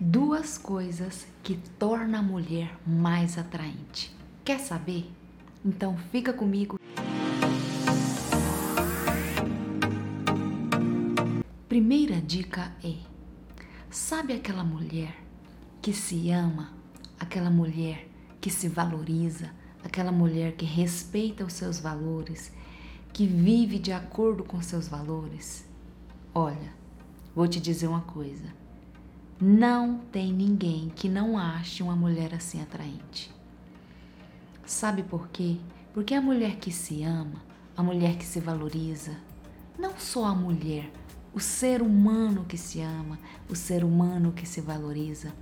Duas coisas que tornam a mulher mais atraente. Quer saber? Então fica comigo. Primeira dica é: sabe aquela mulher que se ama, aquela mulher que se valoriza, aquela mulher que respeita os seus valores, que vive de acordo com seus valores? Olha, vou te dizer uma coisa não tem ninguém que não ache uma mulher assim atraente. Sabe por quê? Porque a mulher que se ama, a mulher que se valoriza, não só a mulher, o ser humano que se ama, o ser humano que se valoriza,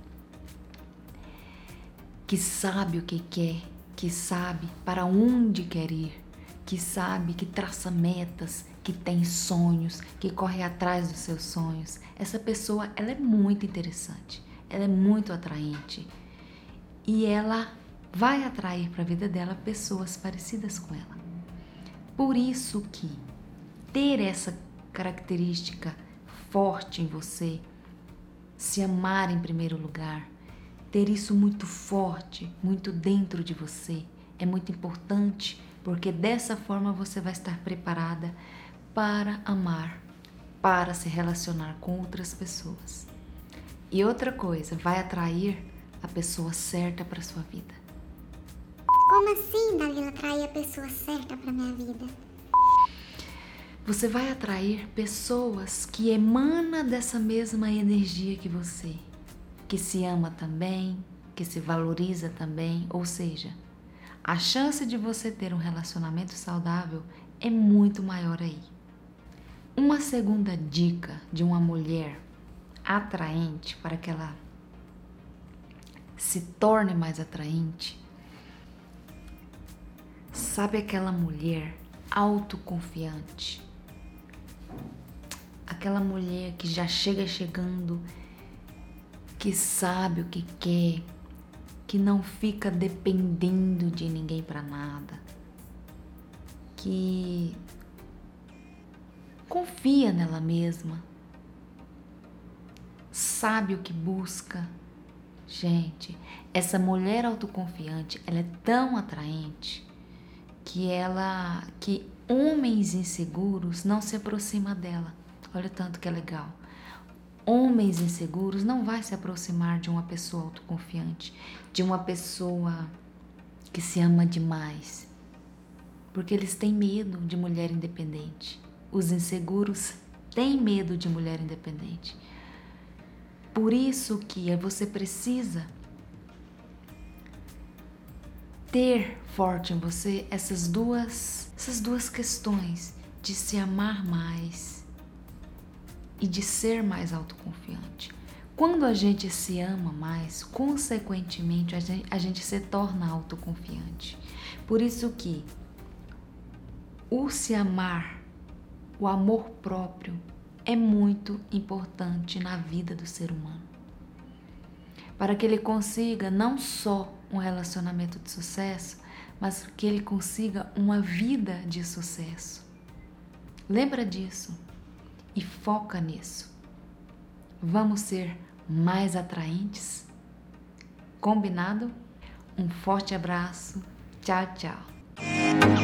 que sabe o que quer, que sabe para onde quer ir, que sabe, que traça metas, que tem sonhos, que corre atrás dos seus sonhos. Essa pessoa, ela é muito interessante, ela é muito atraente e ela vai atrair para a vida dela pessoas parecidas com ela. Por isso que ter essa característica forte em você, se amar em primeiro lugar, ter isso muito forte, muito dentro de você, é muito importante porque dessa forma você vai estar preparada para amar, para se relacionar com outras pessoas. E outra coisa, vai atrair a pessoa certa para sua vida. Como assim, Dalila, atrair a pessoa certa para minha vida? Você vai atrair pessoas que emanam dessa mesma energia que você, que se ama também, que se valoriza também, ou seja, a chance de você ter um relacionamento saudável é muito maior aí. Uma segunda dica de uma mulher atraente para que ela se torne mais atraente. Sabe aquela mulher autoconfiante? Aquela mulher que já chega chegando, que sabe o que quer, que não fica dependendo de que confia nela mesma, sabe o que busca. Gente, essa mulher autoconfiante, ela é tão atraente que ela que homens inseguros não se aproximam dela. Olha tanto que é legal homens inseguros não vai se aproximar de uma pessoa autoconfiante, de uma pessoa que se ama demais, porque eles têm medo de mulher independente. Os inseguros têm medo de mulher independente. Por isso que você precisa ter forte em você essas duas, essas duas questões de se amar mais e de ser mais autoconfiante. Quando a gente se ama mais, consequentemente a gente, a gente se torna autoconfiante. Por isso que o se amar, o amor próprio, é muito importante na vida do ser humano. Para que ele consiga não só um relacionamento de sucesso, mas que ele consiga uma vida de sucesso. Lembra disso e foca nisso. Vamos ser mais atraentes? Combinado? Um forte abraço. Tchau, tchau.